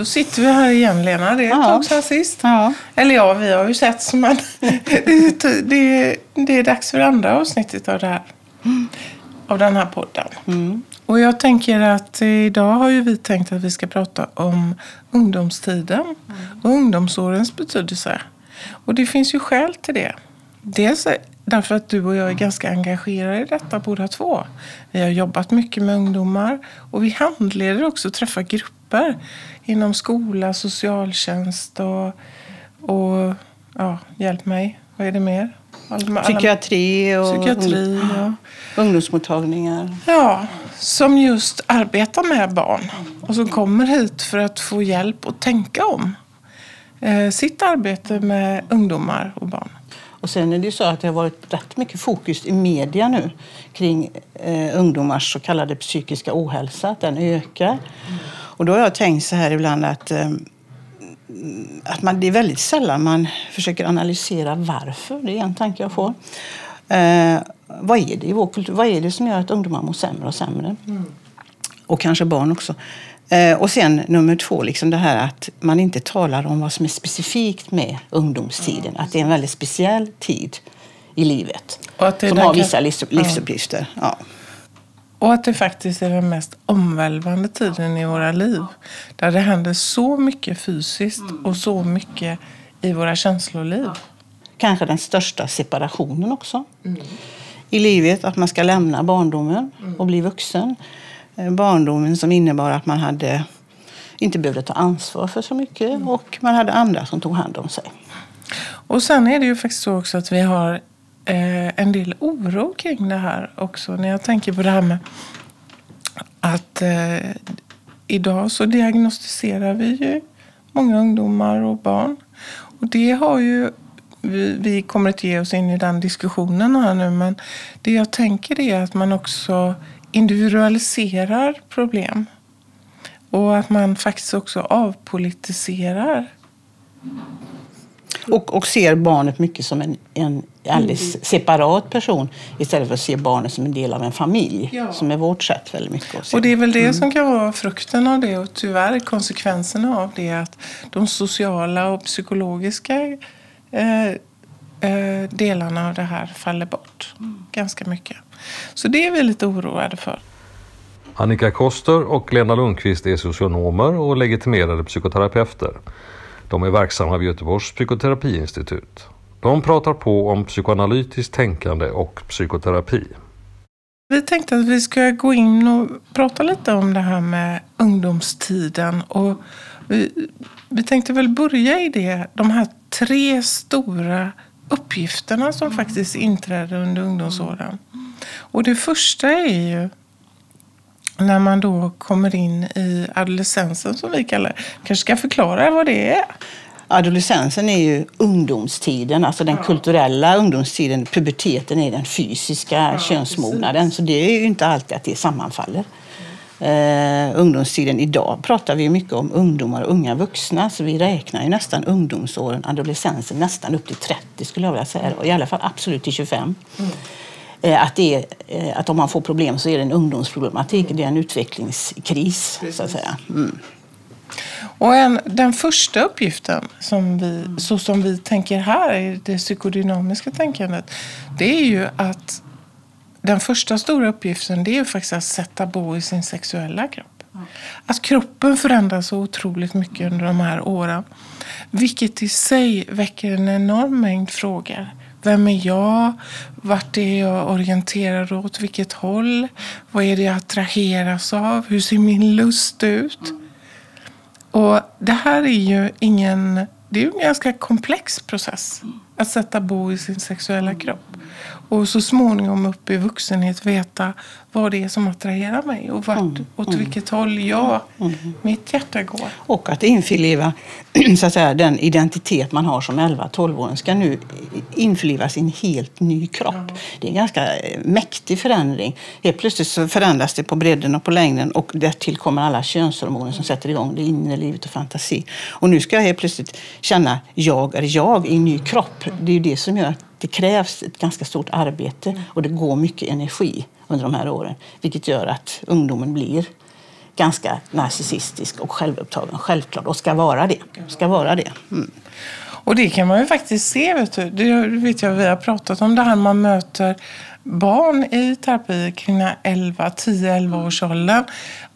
Då sitter vi här igen Lena. Det är ett Ja. tag sedan sist. Ja. Eller ja, vi har ju sett men det, det, det är dags för andra avsnittet av det här. Av den här podden. Mm. Och jag tänker att idag har ju vi tänkt att vi ska prata om ungdomstiden och ungdomsårens betydelse. Och det finns ju skäl till det. Dels därför att du och jag är ganska engagerade i detta båda två. Vi har jobbat mycket med ungdomar och vi handleder också och träffar grupper inom skola, socialtjänst och, och ja, hjälp mig, vad är det mer? Alla- Psykiatri och Psykiatri, ja. ungdomsmottagningar. Ja, som just arbetar med barn och som kommer hit för att få hjälp att tänka om eh, sitt arbete med ungdomar och barn. Och sen är det ju så att det har varit rätt mycket fokus i media nu kring eh, ungdomars så kallade psykiska ohälsa, att den ökar. Och då har jag tänkt så här ibland att, eh, att man, det är väldigt sällan man försöker analysera varför. Det är en tanke jag får. Eh, vad är det i vår kultur? Vad är det som gör att ungdomar mår sämre och sämre? Och kanske barn också. Eh, och sen nummer två, liksom det här att man inte talar om vad som är specifikt med ungdomstiden. Att det är en väldigt speciell tid i livet. Som har vissa livs- livsuppgifter. Ja. Och att det faktiskt är den mest omvälvande tiden i våra liv. Där det händer så mycket fysiskt och så mycket i våra känsloliv. Kanske den största separationen också. I livet, att man ska lämna barndomen och bli vuxen. Eh, Barndomen som innebar att man hade inte behövde ta ansvar för så mycket och man hade andra som tog hand om sig. Och sen är det ju faktiskt så också att vi har eh, en del oro kring det här också. När jag tänker på det här med att eh, idag så diagnostiserar vi ju många ungdomar och barn. Och det har ju, vi, vi kommer inte ge oss in i den diskussionen här nu, men det jag tänker är att man också individualiserar problem. Och att man faktiskt också avpolitiserar Och, och ser barnet mycket som en, en alldeles separat person istället för att se barnet som en del av en familj. Ja. Som är vårt sätt väldigt mycket att se. Och det är väl det som kan vara frukten av det och tyvärr konsekvenserna av det att de sociala och psykologiska eh, eh, delarna av det här faller bort ganska mycket. Så det är vi lite oroade för. Annika Koster och Lena Lundqvist är socionomer och legitimerade psykoterapeuter. De är verksamma vid Göteborgs psykoterapiinstitut. De pratar på om psykoanalytiskt tänkande och psykoterapi. Vi tänkte att vi ska gå in och prata lite om det här med ungdomstiden. Och vi, vi tänkte väl börja i det, de här tre stora uppgifterna som faktiskt inträder under ungdomsåren. Och det första är ju när man då kommer in i adolescensen som vi kallar det. kanske ska förklara vad det är. Adolescensen är ju ungdomstiden, alltså den kulturella ungdomstiden. Puberteten är den fysiska könsmognaden. Så det är ju inte alltid att det sammanfaller. Eh, ungdomstiden idag pratar vi mycket om ungdomar och unga vuxna. Så vi räknar ju nästan ungdomsåren, adolescensen, nästan upp till 30 skulle jag vilja säga. Och I alla fall absolut till 25. Eh, Att, det är, eh, att om man får problem så är det en ungdomsproblematik. Det är en utvecklingskris, så att säga. Och en, den första uppgiften, som vi, så som vi tänker här i det psykodynamiska tänkandet, det är ju att den första stora uppgiften det är ju faktiskt att sätta bo i sin sexuella kropp. Att kroppen förändras så otroligt mycket under de här åren. Vilket i sig väcker en enorm mängd frågor. Vem är jag? Vart är jag orienterad åt? Vilket håll? Vad är det jag attraheras av? Hur ser min lust ut? Och det här är ju ingen... Det är ju en ganska komplex process. Att sätta bo i sin sexuella kropp. Och så småningom upp i vuxenhet veta vad det är som attraherar mig. Och vart, åt vilket håll jag, mitt hjärta går. Och att införliva så att säga, den identitet man har som 11-12-åring ska nu införlivas i en helt ny kropp. Det är en ganska mäktig förändring. Helt plötsligt så förändras det på bredden och på längden och därtill kommer alla könshormoner som sätter igång det inre livet och fantasi. Och nu ska jag helt plötsligt känna jag är jag i en ny kropp. Det är ju det som gör att det krävs ett ganska stort arbete och det går mycket energi under de här åren. Vilket gör att ungdomen blir ganska narcissistisk och självupptagen, självklart, och ska vara det. Ska vara det. Mm. Och det kan man ju faktiskt se. Vet du. Det vet jag, vi har pratat om det här man möter barn i terapi kring 11, 10-11 års åldern.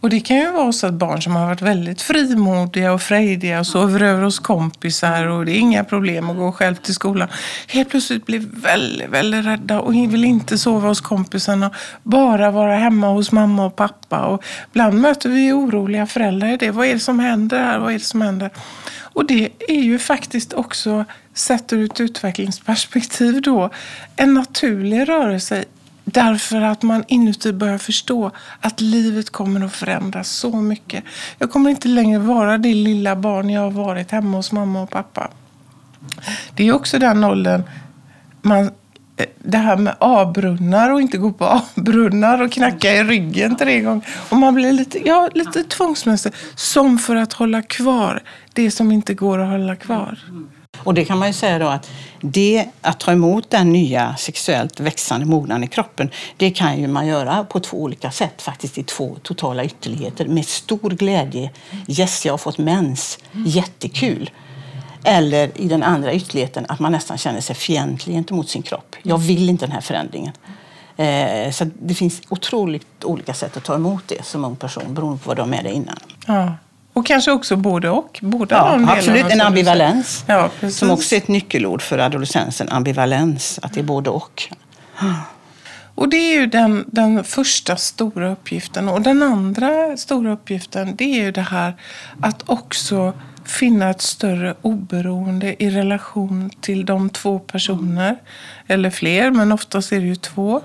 Och det kan ju vara så att barn som har varit väldigt frimodiga och frejdiga och sover över hos kompisar och det är inga problem att gå själv till skolan. Helt plötsligt blir väldigt, väldigt rädda och vill inte sova hos kompisarna. Bara vara hemma hos mamma och pappa. Och ibland möter vi oroliga föräldrar i det. Vad är det som händer här? Vad är det som händer? Och det är ju faktiskt också, sett ur ett utvecklingsperspektiv då, en naturlig rörelse Därför att man inuti börjar förstå att livet kommer att förändras så mycket. Jag kommer inte längre vara det lilla barn jag har varit hemma hos mamma och pappa. Det är också den åldern man eh, det här med avbrunnar och inte gå på avbrunnar och knacka i ryggen tre gånger. Och man blir lite, ja, lite tvångsmässig. Som för att hålla kvar det som inte går att hålla kvar. Och det kan man ju säga då att det, att ta emot den nya sexuellt växande mognaden i kroppen, det kan ju man göra på två olika sätt, faktiskt i två totala ytterligheter. Med stor glädje. Yes, jag har fått mens. Jättekul. Eller i den andra ytterligheten, att man nästan känner sig fientlig gentemot sin kropp. Jag vill inte den här förändringen. Eh, så det finns otroligt olika sätt att ta emot det som ung person beroende på vad du har med dig innan. Ja. Och kanske också både och. Båda ja, de absolut, en ambivalens. Ja, som också är ett nyckelord för adolescensen. Ambivalens, att det är både och. Och det är ju den, den första stora uppgiften. Och den andra stora uppgiften det är ju det här att också finna ett större oberoende i relation till de två personer, eller fler, men oftast är det ju två,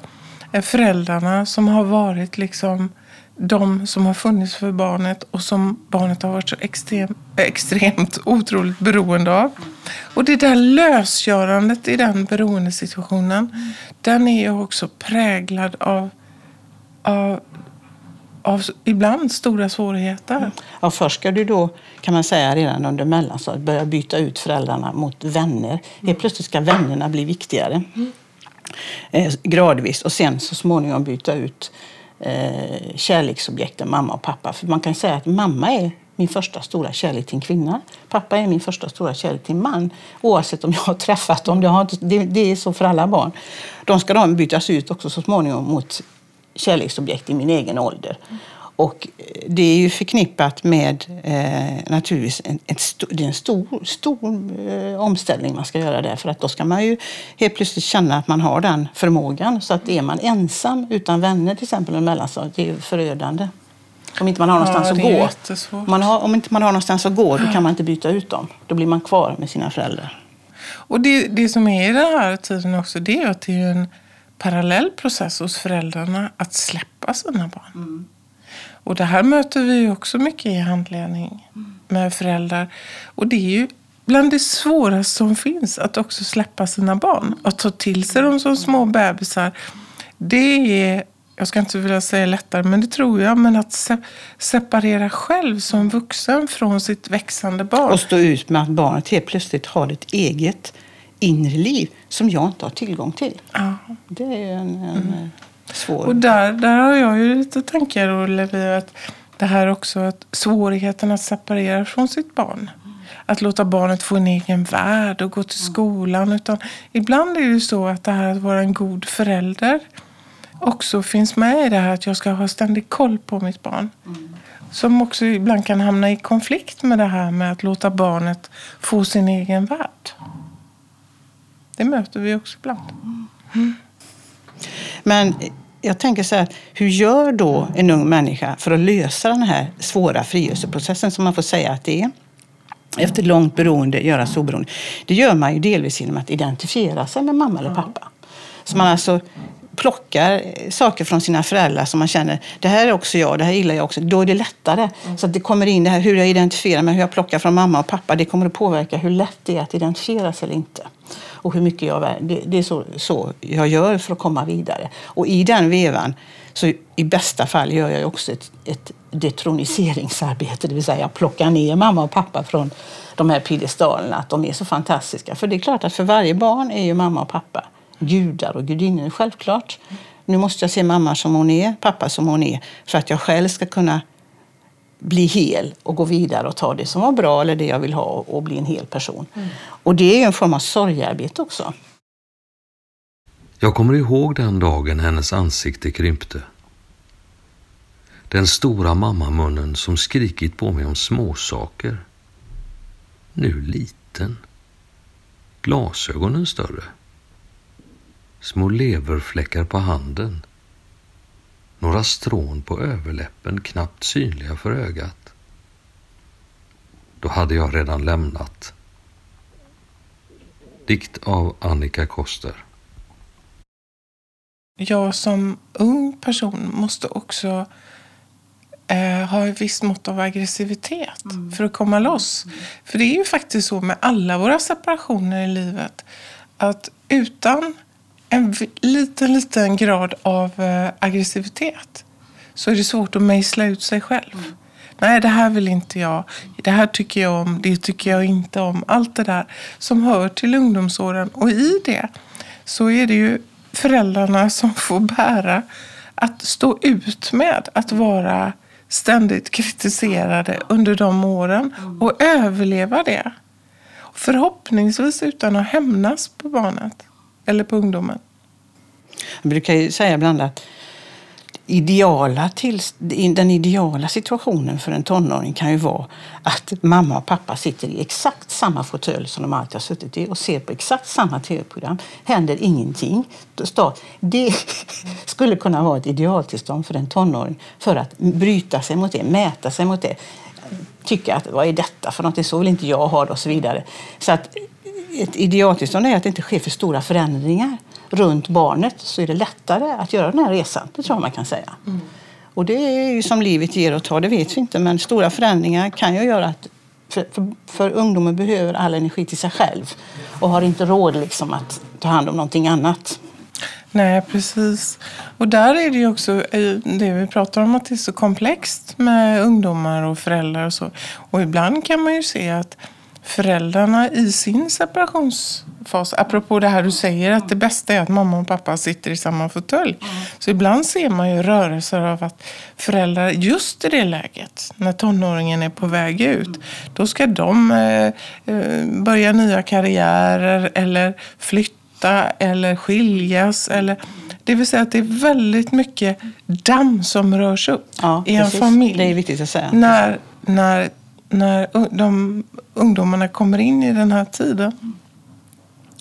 föräldrarna som har varit liksom de som har funnits för barnet och som barnet har varit så extrem, extremt otroligt beroende av. Och det där lösgörandet i den beroendesituationen, mm. den är ju också präglad av, av, av ibland stora svårigheter. Ja, först ska du då, kan man säga, redan under mellanstadiet börja byta ut föräldrarna mot vänner. Helt plötsligt ska vännerna bli viktigare. Mm. Eh, gradvis och sen så småningom byta ut eh, kärleksobjekten mamma och pappa. För man kan säga att mamma är min första stora kärlek till en kvinna. Pappa är min första stora kärlek till en man. Oavsett om jag har träffat dem. Det, har det, det är så för alla barn. De ska de bytas ut också så småningom mot kärleksobjekt i min egen ålder. Och det är ju förknippat med eh, naturligtvis en, ett, det är en stor, stor eh, omställning man ska göra där. För att då ska man ju helt plötsligt känna att man har den förmågan. Så att är man ensam utan vänner till exempel i mellanstadiet, det är förödande. Om inte man har någonstans ja, att gå. Man har, om inte man har någonstans att gå, då kan man inte byta ut dem. Då blir man kvar med sina föräldrar. Och det, det som är i den här tiden också, det är att det är en parallell process hos föräldrarna att släppa sina barn. Mm. Och det här möter vi också mycket i handledning med föräldrar. Och det är ju bland det svåraste som finns att också släppa sina barn. Att ta till sig dem som små bebisar. Det är, jag ska inte vilja säga lättare, men det tror jag. Men att se separera själv som vuxen från sitt växande barn. Och stå ut med att barnet helt plötsligt har ett eget inre liv som jag inte har tillgång till. Ja. Det är en, en mm svår. Och där, där har jag ju lite tankar och levererat. Det här också att svårigheten att separera från sitt barn. Att låta barnet få en egen värld och gå till skolan. Utan ibland är det så att det här att vara en god förälder också finns med i det här att jag ska ha ständig koll på mitt barn. Som också ibland kan hamna i konflikt med det här med att låta barnet få sin egen värld. Det möter vi också ibland. Mm. Men jag tänker så här, hur gör då en ung människa för att lösa den här svåra frigörelseprocessen som man får säga att det är? Efter långt beroende göras oberoende. Det gör man ju delvis genom att identifiera sig med mamma eller pappa. Så man alltså plockar saker från sina föräldrar som man känner, det här är också jag, det här gillar jag också. Då är det lättare. Så att det kommer in det här hur jag identifierar mig, hur jag plockar från mamma och pappa. Det kommer att påverka hur lätt det är att identifiera sig eller inte och hur mycket jag... Det, det är så, så jag gör för att komma vidare. Och i den vevan, så i bästa fall gör jag också ett, ett detroniseringsarbete. Det vill säga jag plockar ner mamma och pappa från de här piedestalerna, att de är så fantastiska. För det är klart att för varje barn är ju mamma och pappa gudar och gudinnor, självklart. Nu måste jag se mamma som hon är, pappa som hon är, för att jag själv ska kunna bli hel och gå vidare och ta det som var bra eller det jag vill ha och bli en hel person. Mm. Och det är ju en form av sorgearbete också. Jag kommer ihåg den dagen hennes ansikte krympte. Den stora mammamunnen som skrikit på mig om småsaker. Nu liten. Glasögonen större. Små leverfläckar på handen. Några strån på överläppen knappt synliga för ögat. Då hade jag redan lämnat. Dikt av Annika Koster. Jag som ung person måste också eh, ha ett visst mått av aggressivitet mm. för att komma loss. Mm. För det är ju faktiskt så med alla våra separationer i livet att utan en liten, liten grad av eh, aggressivitet så är det svårt att mejsla ut sig själv. Mm. Nej, det här vill inte jag. Det här tycker jag om. Det tycker jag inte om. Allt det där som hör till ungdomsåren. Och i det så är det ju föräldrarna som får bära att stå ut med att vara ständigt kritiserade under de åren och överleva det. Förhoppningsvis utan att hämnas på barnet eller på ungdomen. Jag brukar ju säga ibland att ideala till, den ideala situationen för en tonåring kan ju vara att mamma och pappa sitter i exakt samma fåtölj som de alltid har suttit i och ser på exakt samma tv-program. Händer ingenting. Det skulle kunna vara ett idealtillstånd för en tonåring för att bryta sig mot det, mäta sig mot det. Tycka att vad är detta för någonting, så vill inte jag ha det och så vidare. Så att ett idealtillstånd är att det inte sker för stora förändringar runt barnet så är det lättare att göra den här resan. Det tror jag man kan säga. Mm. Och det är ju som livet ger och tar, det vet vi inte. Men stora förändringar kan ju göra att för, för, för ungdomen behöver all energi till sig själv och har inte råd liksom att ta hand om någonting annat. Nej, precis. Och där är det ju också det vi pratar om att det är så komplext med ungdomar och föräldrar och så. Och ibland kan man ju se att föräldrarna i sin separationsfas. Apropå det här du säger att det bästa är att mamma och pappa sitter i samma fåtölj. Mm. Så ibland ser man ju rörelser av att föräldrar just i det läget när tonåringen är på väg ut. Mm. Då ska de eh, eh, börja nya karriärer eller flytta eller skiljas. Eller, det vill säga att det är väldigt mycket damm som rörs upp ja, i en precis. familj. Det är viktigt att säga. När, när när de ungdomarna kommer in i den här tiden.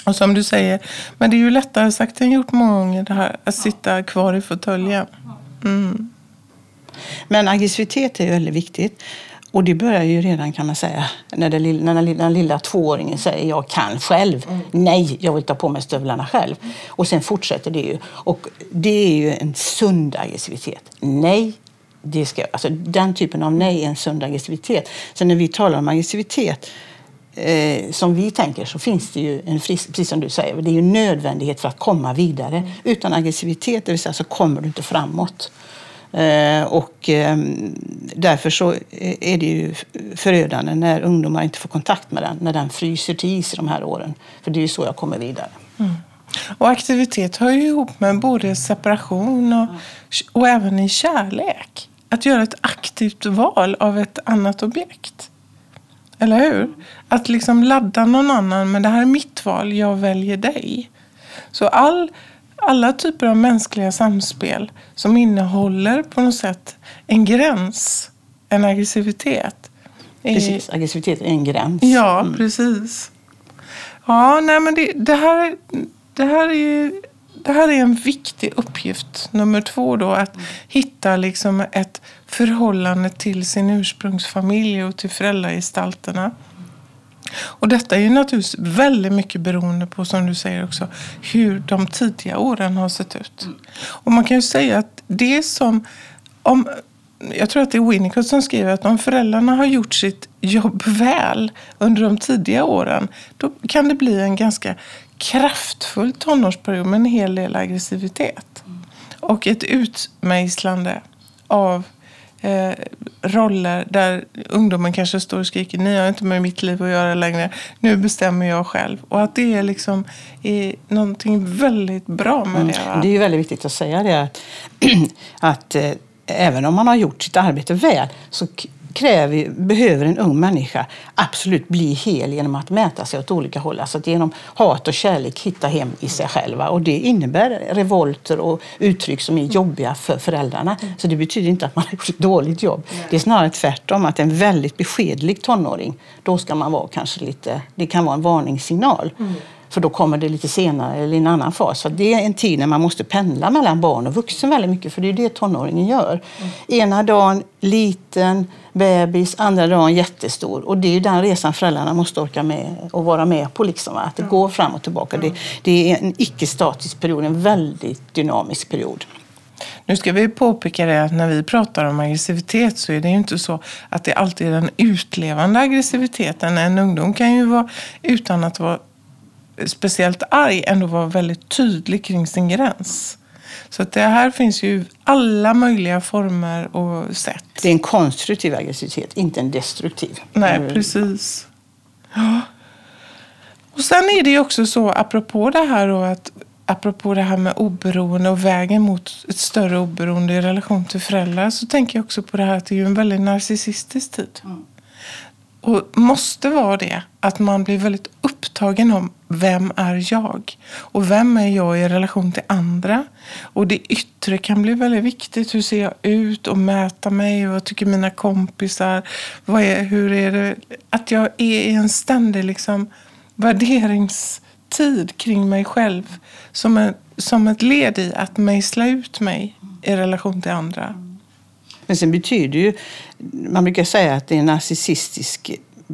Och som du säger, men det är ju lättare sagt än gjort många gånger det här att sitta kvar i fåtöljen. Mm. Men aggressivitet är väldigt viktigt. Och det börjar ju redan kan man säga när, det, när den, lilla, den lilla tvååringen säger jag kan själv. Mm. Nej, jag vill ta på mig stövlarna själv. Och sen fortsätter det ju. Och det är ju en sund aggressivitet. Nej, det ska, alltså den typen av nej är en sund aggressivitet. Sen när vi talar om aggressivitet eh, som vi tänker så finns det ju, en frisk, precis som du säger, det är ju nödvändighet för att komma vidare. Mm. Utan aggressivitet det vill säga, så kommer du inte framåt. Eh, och eh, därför så är det ju förödande när ungdomar inte får kontakt med den, när den fryser till is i de här åren. För det är ju så jag kommer vidare. Mm. Och aktivitet hör ju ihop med både separation och, och även i kärlek. Att göra ett aktivt val av ett annat objekt. Eller hur? Att liksom ladda någon annan med det här är mitt val, jag väljer dig. Så all, alla typer av mänskliga samspel som innehåller på något sätt en gräns, en aggressivitet. Precis, aggressivitet är en gräns. Ja, mm. precis. Ja, nej men det, det här det här är det här är en viktig uppgift, nummer två då, att mm. hitta liksom ett förhållande till sin ursprungsfamilj och till föräldragestalterna. Och detta är ju naturligtvis väldigt mycket beroende på, som du säger också, hur de tidiga åren har sett ut. Mm. Och man kan ju säga att det som, om, jag tror att det är Winnicott som skriver att om föräldrarna har gjort sitt jobb väl under de tidiga åren, då kan det bli en ganska kraftfull tonårsperiod med en hel del aggressivitet. Mm. Och ett utmejslande av eh, roller där ungdomen kanske står och skriker ni har inte med mitt liv att göra längre. Nu bestämmer jag själv. Och att det är liksom är någonting väldigt bra med mm. det. Va? Det är ju väldigt viktigt att säga det att, att eh, även om man har gjort sitt arbete väl så kräver, behöver en ung människa absolut bli hel genom att mäta sig åt olika håll. Alltså att genom hat och kärlek hitta hem i sig själva. Och det innebär revolter och uttryck som är jobbiga för föräldrarna. Så det betyder inte att man har gjort ett dåligt jobb. Det är snarare tvärtom, att en väldigt beskedlig tonåring, då ska man vara kanske lite, det kan vara en varningssignal. Mm. För då kommer det lite senare eller i en annan fas. Så det är en tid när man måste pendla mellan barn och vuxen väldigt mycket. För det är det tonåringen gör. Mm. Ena dagen liten, bebis, andra dagen jättestor. Och det är den resan föräldrarna måste orka med och vara med på. Liksom, att det går fram och tillbaka. Det, det är en icke-statisk period, en väldigt dynamisk period. Nu ska vi påpeka det att när vi pratar om aggressivitet så är det ju inte så att det alltid är den utlevande aggressiviteten. En ungdom kan ju vara, utan att vara speciellt arg, ändå vara väldigt tydlig kring sin gräns. Så att det här finns ju alla möjliga former och sätt. Det är en konstruktiv aggressivitet, inte en destruktiv. Nej, mm. precis. Ja. Och sen är det ju också så, apropå det här då, att apropå det här med oberoende och vägen mot ett större oberoende i relation till föräldrar så tänker jag också på det här att det är en väldigt narcissistisk tid. Mm. Och måste vara det, att man blir väldigt upptagen om vem är jag? Och vem är jag i relation till andra? Och det yttre kan bli väldigt viktigt. Hur ser jag ut och mäta mig? Vad tycker mina kompisar? Vad är, hur är det? Att jag är i en ständig liksom, värderingstid kring mig själv. Som, en, som ett led i att mejsla ut mig i relation till andra. Men sen betyder ju, man brukar säga att det är en narcissistisk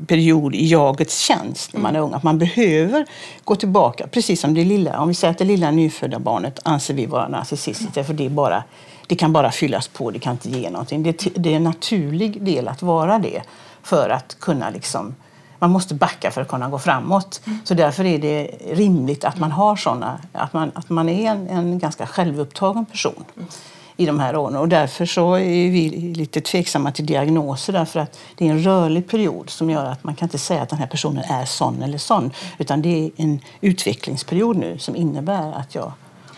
period i jagets tjänst när man är ung. Att man behöver gå tillbaka, precis som det lilla. Om vi säger att det lilla nyfödda barnet anser vi vara narcissistiskt, för det, är bara, det kan bara fyllas på, det kan inte ge någonting. Det, det är en naturlig del att vara det för att kunna liksom man måste backa för att kunna gå framåt. Mm. Så därför är det rimligt att man har såna, att man, att man är en, en ganska självupptagen person. Mm i de här åren. Och därför så är vi lite tveksamma till diagnoser därför att det är en rörlig period som gör att man kan inte säga att den här personen är sån eller sån. Utan det är en utvecklingsperiod nu som innebär att jag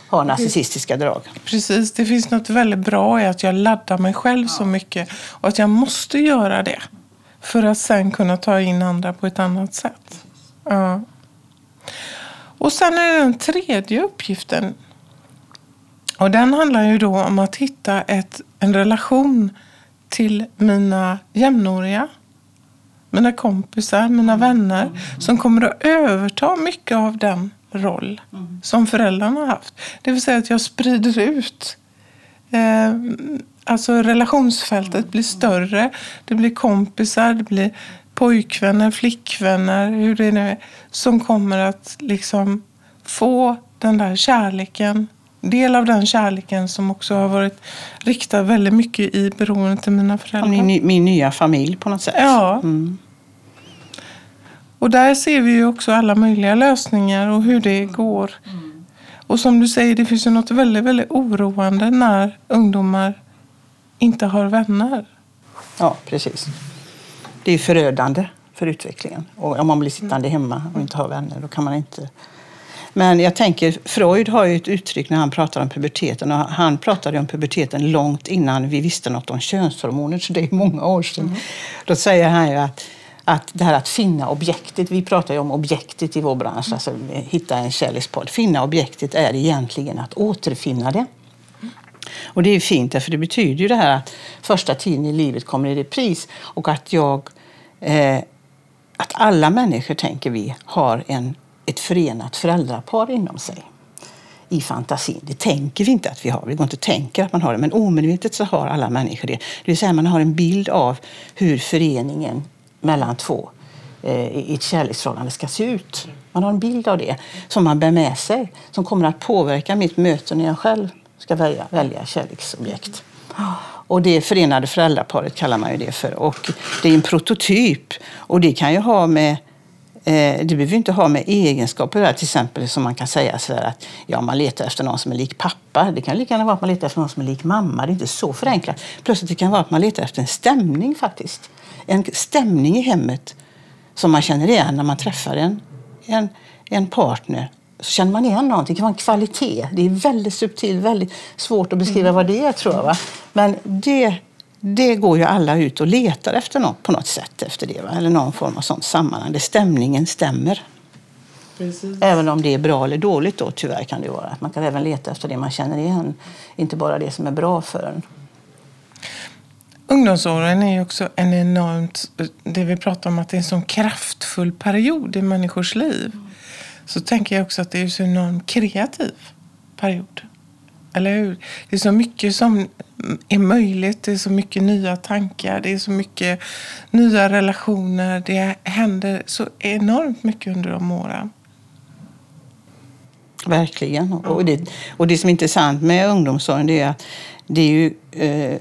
har narcissistiska drag. Precis, det finns något väldigt bra i att jag laddar mig själv så mycket och att jag måste göra det för att sen kunna ta in andra på ett annat sätt. Ja. Och sen är den tredje uppgiften och den handlar ju då om att hitta ett, en relation till mina jämnåriga. Mina kompisar, mina mm. vänner som kommer att överta mycket av den roll mm. som föräldrarna har haft. Det vill säga att jag sprider ut. Eh, alltså relationsfältet blir större. Det blir kompisar, det blir pojkvänner, flickvänner, hur det nu är. Som kommer att liksom få den där kärleken del av den kärleken som också har varit riktad väldigt mycket i beroende till mina föräldrar. Min, min nya familj på något sätt. Ja. Mm. Och där ser vi ju också alla möjliga lösningar och hur det går. Mm. Och som du säger, det finns ju något väldigt, väldigt oroande när ungdomar inte har vänner. Ja, precis. Det är förödande för utvecklingen. Och om man blir sittande hemma och inte har vänner, då kan man inte men jag tänker, Freud har ju ett uttryck när han pratar om puberteten. Och han pratade om puberteten långt innan vi visste något om könshormoner, så det är många år sedan. Mm. Då säger han ju att, att det här att finna objektet, vi pratar ju om objektet i vår bransch, alltså hitta en kärlekspodd. Finna objektet är egentligen att återfinna det. Och det är fint, för det betyder ju det här att första tiden i livet kommer i repris och att jag eh, att alla människor, tänker vi, har en ett förenat föräldrapar inom sig i fantasin. Det tänker vi inte att vi har. Vi går inte att tänka att man har det. Men omedvetet så har alla människor det. Det vill säga man har en bild av hur föreningen mellan två eh, i ett kärleksförhållande ska se ut. Man har en bild av det som man bär med sig. Som kommer att påverka mitt möte när jag själv ska välja, välja kärleksobjekt. Och det förenade föräldraparet kallar man ju det för. Och det är en prototyp. Och det kan ju ha med det behöver inte ha med egenskaper att till exempel som man kan säga så att ja, man letar efter någon som är lik pappa. Det kan lika gärna vara att man letar efter någon som är lik mamma. Det är inte så förenklat. Plötsligt det kan vara att man letar efter en stämning faktiskt. En stämning i hemmet som man känner igen när man träffar en, en, en partner. Så känner man igen någonting. Det kan vara en kvalitet. Det är väldigt subtilt, väldigt svårt att beskriva mm. vad det är tror jag. Va? Men det det går ju alla ut och letar efter något på något sätt efter det. Va? Eller någon form av sånt sammanhang där stämningen stämmer. Precis. Även om det är bra eller dåligt då tyvärr kan det vara. Man kan även leta efter det man känner igen. Inte bara det som är bra för en. Ungdomsåren är ju också en enormt, det vi pratar om att det är en sån kraftfull period i människors liv. Så tänker jag också att det är en så enormt kreativ period. Eller hur? Det är så mycket som är möjligt. Det är så mycket nya tankar. Det är så mycket nya relationer. Det händer så enormt mycket under de åren. Verkligen. Och det, och det som är intressant med ungdomsåren det är att det är ju eh,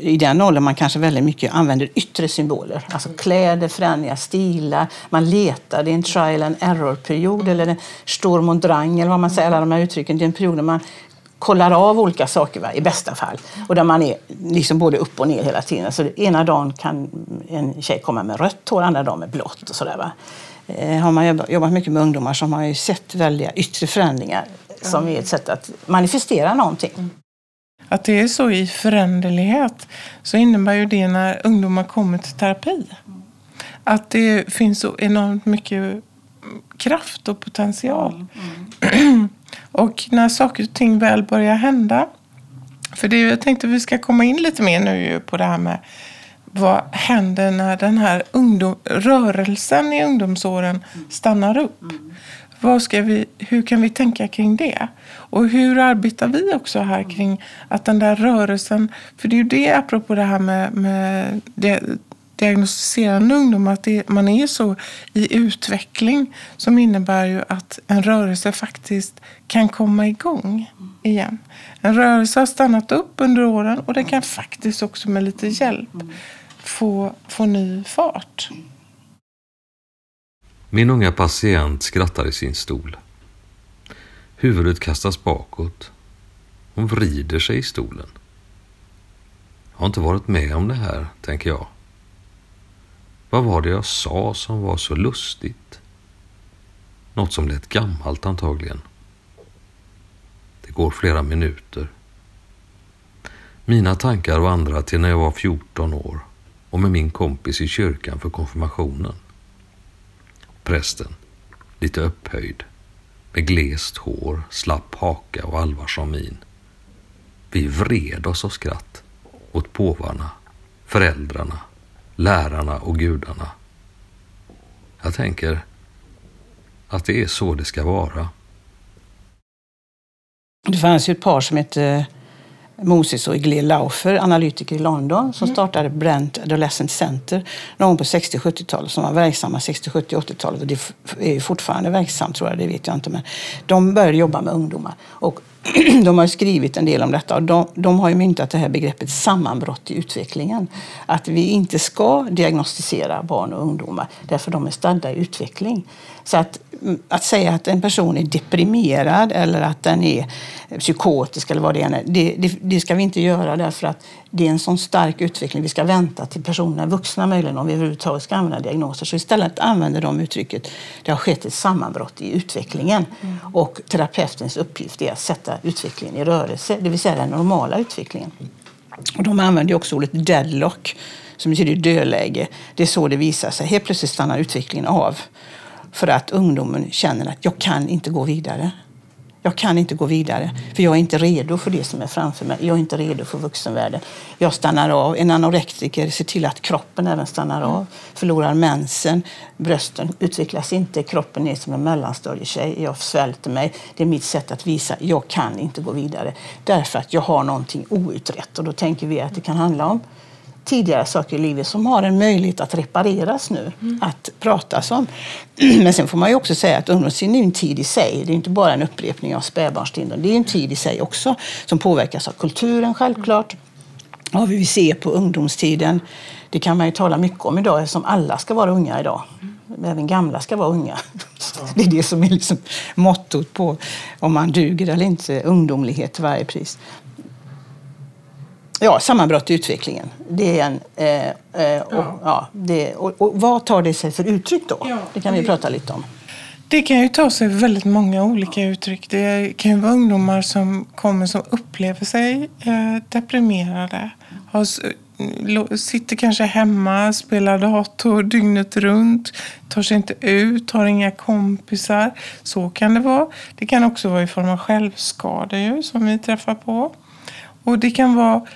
i den åldern man kanske väldigt mycket använder yttre symboler. Alltså kläder, förändringar, stilar. Man letar. Det är en trial and error-period eller en Sturm und Drang eller vad man säger, alla de här uttrycken. Det är en period där man kollar av olika saker va, i bästa fall. Och där man är liksom både upp och ner hela tiden. Så ena dagen kan en tjej komma med rött hår, andra dagen med blått och sådär. Va. Eh, har man jobbat mycket med ungdomar så har man ju sett väldiga yttre förändringar som är ett sätt att manifestera någonting. Att det är så i föränderlighet så innebär ju det när ungdomar kommer till terapi. Att det finns så enormt mycket kraft och potential. Mm. och när saker och ting väl börjar hända. För det, jag tänkte att vi ska komma in lite mer nu på det här med vad händer när den här ungdom, rörelsen i ungdomsåren stannar upp? Mm. Vad ska vi, hur kan vi tänka kring det? Och hur arbetar vi också här kring att den där rörelsen, för det är ju det apropå det här med, med det, diagnostiserande ungdom, att det, man är så i utveckling som innebär ju att en rörelse faktiskt kan komma igång igen. En rörelse har stannat upp under åren och den kan faktiskt också med lite hjälp få, få ny fart. Min unga patient skrattar i sin stol. Huvudet kastas bakåt. Hon vrider sig i stolen. Jag har inte varit med om det här, tänker jag. Vad var det jag sa som var så lustigt? Något som lät gammalt antagligen. Det går flera minuter. Mina tankar vandrar till när jag var 14 år och med min kompis i kyrkan för konfirmationen. Prästen, lite upphöjd, med glest hår, slapp haka och allvarsam min. Vi vred oss av skratt åt påvarna, föräldrarna, lärarna och gudarna. Jag tänker att det är så det ska vara. Det fanns ju ett par som hette Moses och Igle Laufer, analytiker i London, som mm. startade Brent Adolescent Center någon på 60-70-talet, som var verksamma 60, 70, 80-talet. Och det är fortfarande verksamt tror jag, det vet jag inte. Men de började jobba med ungdomar. Och de har skrivit en del om detta och de, de, har ju myntat det här begreppet sammanbrott i utvecklingen. Att vi inte ska diagnostisera barn och ungdomar därför de är stadda i utveckling. Så att, mm, att säga att en person är deprimerad eller att den är psykotisk eller vad det än är, det, det, det, ska vi inte göra därför att det är en sån stark utveckling. Vi ska vänta till personen är vuxna möjligen om vi överhuvudtaget ska använda diagnoser. Så istället använder de uttrycket det har skett ett sammanbrott i utvecklingen. Mm. Och terapeutens uppgift är att sätta utvecklingen i rörelse, det vill säga den normala utvecklingen. Och de använder också ordet deadlock som betyder dödläge. Det är så det visar sig. Helt plötsligt stannar utvecklingen av för att ungdomen känner att jag kan inte gå vidare. Jag kan inte gå vidare, för jag är inte redo för det som är framför mig. Jag är inte redo för vuxenvärlden. Jag stannar av. En anorektiker ser till att kroppen även stannar av. Förlorar mensen, brösten utvecklas inte, kroppen är som en mellanstadietjej. Jag svälter mig. Det är mitt sätt att visa att jag kan inte gå vidare. Därför att jag har någonting outrett. Och då tänker vi att det kan handla om tidigare saker i livet som har en möjlighet att repareras nu, mm. att pratas om. Men sen får man ju också säga att ungdomstiden är en tid i sig. Det är inte bara en upprepning av spädbarnstiden. Det är en tid i sig också som påverkas av kulturen självklart. Hur vi ser på ungdomstiden. Det kan man ju tala mycket om idag eftersom alla ska vara unga idag. Även gamla ska vara unga. Det är det som är liksom mottot på om man duger eller inte. Ungdomlighet till varje pris ja, sammanbrott i utvecklingen. Det är en, eh, eh, och, ja. ja det, och, och, vad tar det sig för uttryck då? Ja, det kan vi prata lite om. Det kan ju ta sig väldigt många olika uttryck. Det kan ju vara ungdomar som kommer som upplever sig eh, deprimerade. Har sitter kanske hemma, spelar dator dygnet runt, tar sig inte ut, har inga kompisar. Så kan det vara. Det kan också vara i form av självskador ju, som vi träffar på. Och det kan vara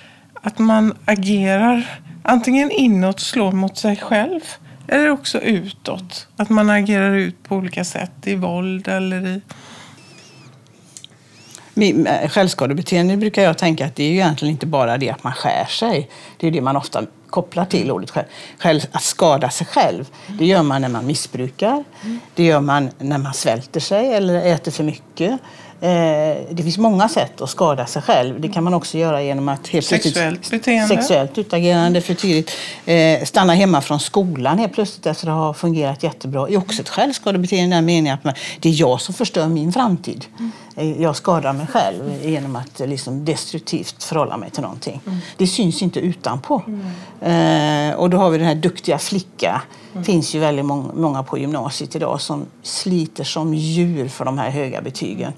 att man agerar antingen inåt, slår mot sig själv, eller också utåt. Att man agerar ut på olika sätt, i våld eller i... Eh, självskadebeteende brukar jag tänka att det är ju egentligen inte bara det att man skär sig. Det är det man ofta kopplar till ordet själv. själv. Att skada sig själv, det gör man när man missbrukar. Det gör man när man svälter sig eller äter för mycket. Eh, det finns många sätt att skada sig själv. Det kan man också göra genom att helt Sexuellt beteende. Sexuellt utagerande för tidigt. Eh, stanna hemma från skolan helt plötsligt efter att ha fungerat jättebra. Det är också ett självskadebeteende i den meningen att det är jag som förstör min framtid. Eh, Jag skadar mig själv genom att liksom destruktivt förhålla mig till någonting. Det syns inte utanpå. Eh, och då har vi den här duktiga flicka. Det finns ju väldigt många, många på gymnasiet idag som sliter som djur för de här höga betygen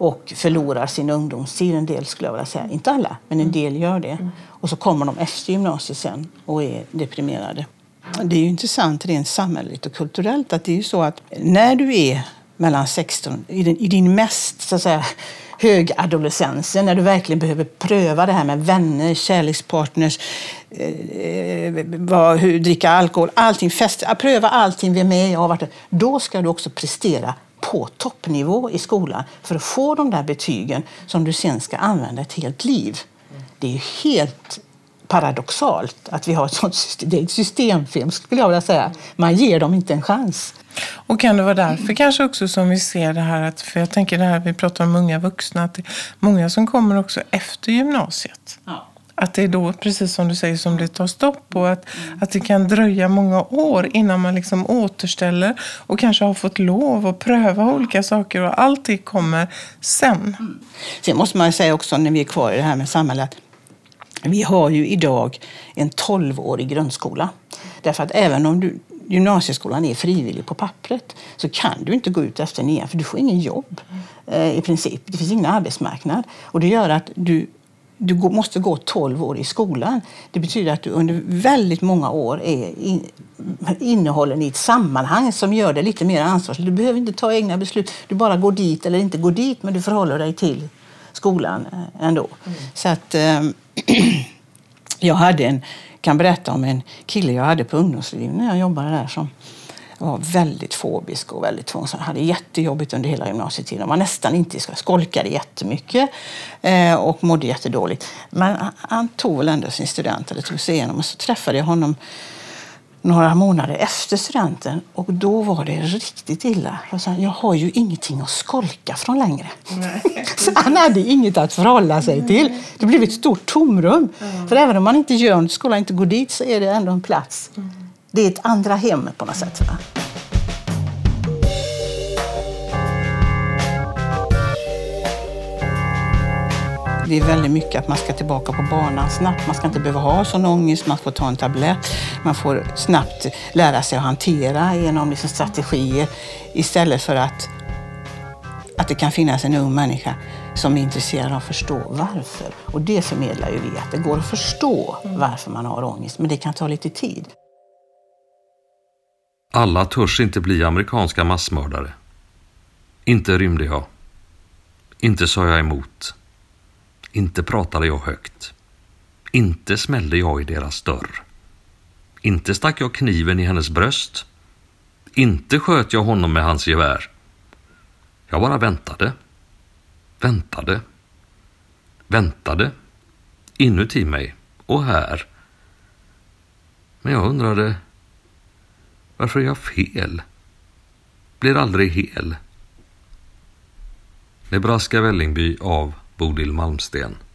och förlorar sin ungdomstid. En del skulle jag vilja säga. Inte alla, men en del gör det. Och så kommer de efter gymnasiet sen och är deprimerade. Det är ju intressant rent samhälleligt och kulturellt att det är ju så att när du är mellan 16, i din, i din mest så att säga, högadolescensen, när du verkligen behöver pröva det här med vänner, kärlekspartners, eh, eh vad, hur, dricka alkohol, allting, fest, att pröva allting, vem är jag, vart, då ska du också prestera på toppnivå i skolan för att få de där betygen som du sen ska använda ett helt liv. Det är helt paradoxalt att vi har ett sånt system. Det är ett systemfel skulle jag vilja säga. Man ger dem inte en chans. Och kan det vara därför kanske också som vi ser det här att, för jag tänker det här vi pratar om unga vuxna, att det är många som kommer också efter gymnasiet. Att det är då, precis som du säger, som det tar stopp och att, att det kan dröja många år innan man liksom återställer och kanske har fått lov att pröva olika saker och allt det kommer sen. Sen måste man säga också när vi är kvar i det här med samhället vi har ju idag en 12-årig grundskola. Därför att även om du, gymnasieskolan är frivillig på pappret så kan du inte gå ut efter nian för du får ingen jobb eh, i princip. Det finns ingen arbetsmarknad. Och det gör att du du måste gå 12 år i skolan. Det betyder att du under väldigt många år är in, innehållen i ett sammanhang som gör dig lite mer ansvarsfull. Du behöver inte ta egna beslut. Du bara går dit eller inte går dit, men du förhåller dig till skolan eh, ändå. Så att eh, jag hade en, kan berätta om en kille jag hade på ungdomsliv när jag jobbade där som var väldigt fobisk och väldigt tvångsam. Hade jättejobbigt under hela gymnasietiden. Var nästan inte skolkade jättemycket eh, och mådde jättedåligt. Men han, han tog väl ändå sin student, eller tog sig igenom. Och så träffade jag honom några månader efter studenten och då var det riktigt illa. Jag sa, jag har ju ingenting att skolka från längre. Så han hade inget att förhålla sig till. Det blev ett stort tomrum. För även om man inte gör skolan inte går dit, så är det ändå en plats. Det är ett andra hem på något sätt. Va? Det är väldigt mycket att man ska tillbaka på banan snabbt. Man ska inte behöva ha sån ångest. Man får ta en tablett. Man får snabbt lära sig att hantera genom liksom strategier istället för att, att det kan finnas en ung människa som är intresserad av att förstå varför. Och det förmedlar ju vi, att det går att förstå varför man har ångest, men det kan ta lite tid. Alla törs inte bli amerikanska massmördare. Inte rymde jag. Inte sa jag emot. Inte pratade jag högt. Inte smällde jag i deras dörr. Inte stack jag kniven i hennes bröst. Inte sköt jag honom med hans gevär. Jag bara väntade. Väntade. Väntade. Inuti mig och här. Men jag undrade varför är jag fel? Blir aldrig hel. Nebraska Vällingby av Bodil Malmsten.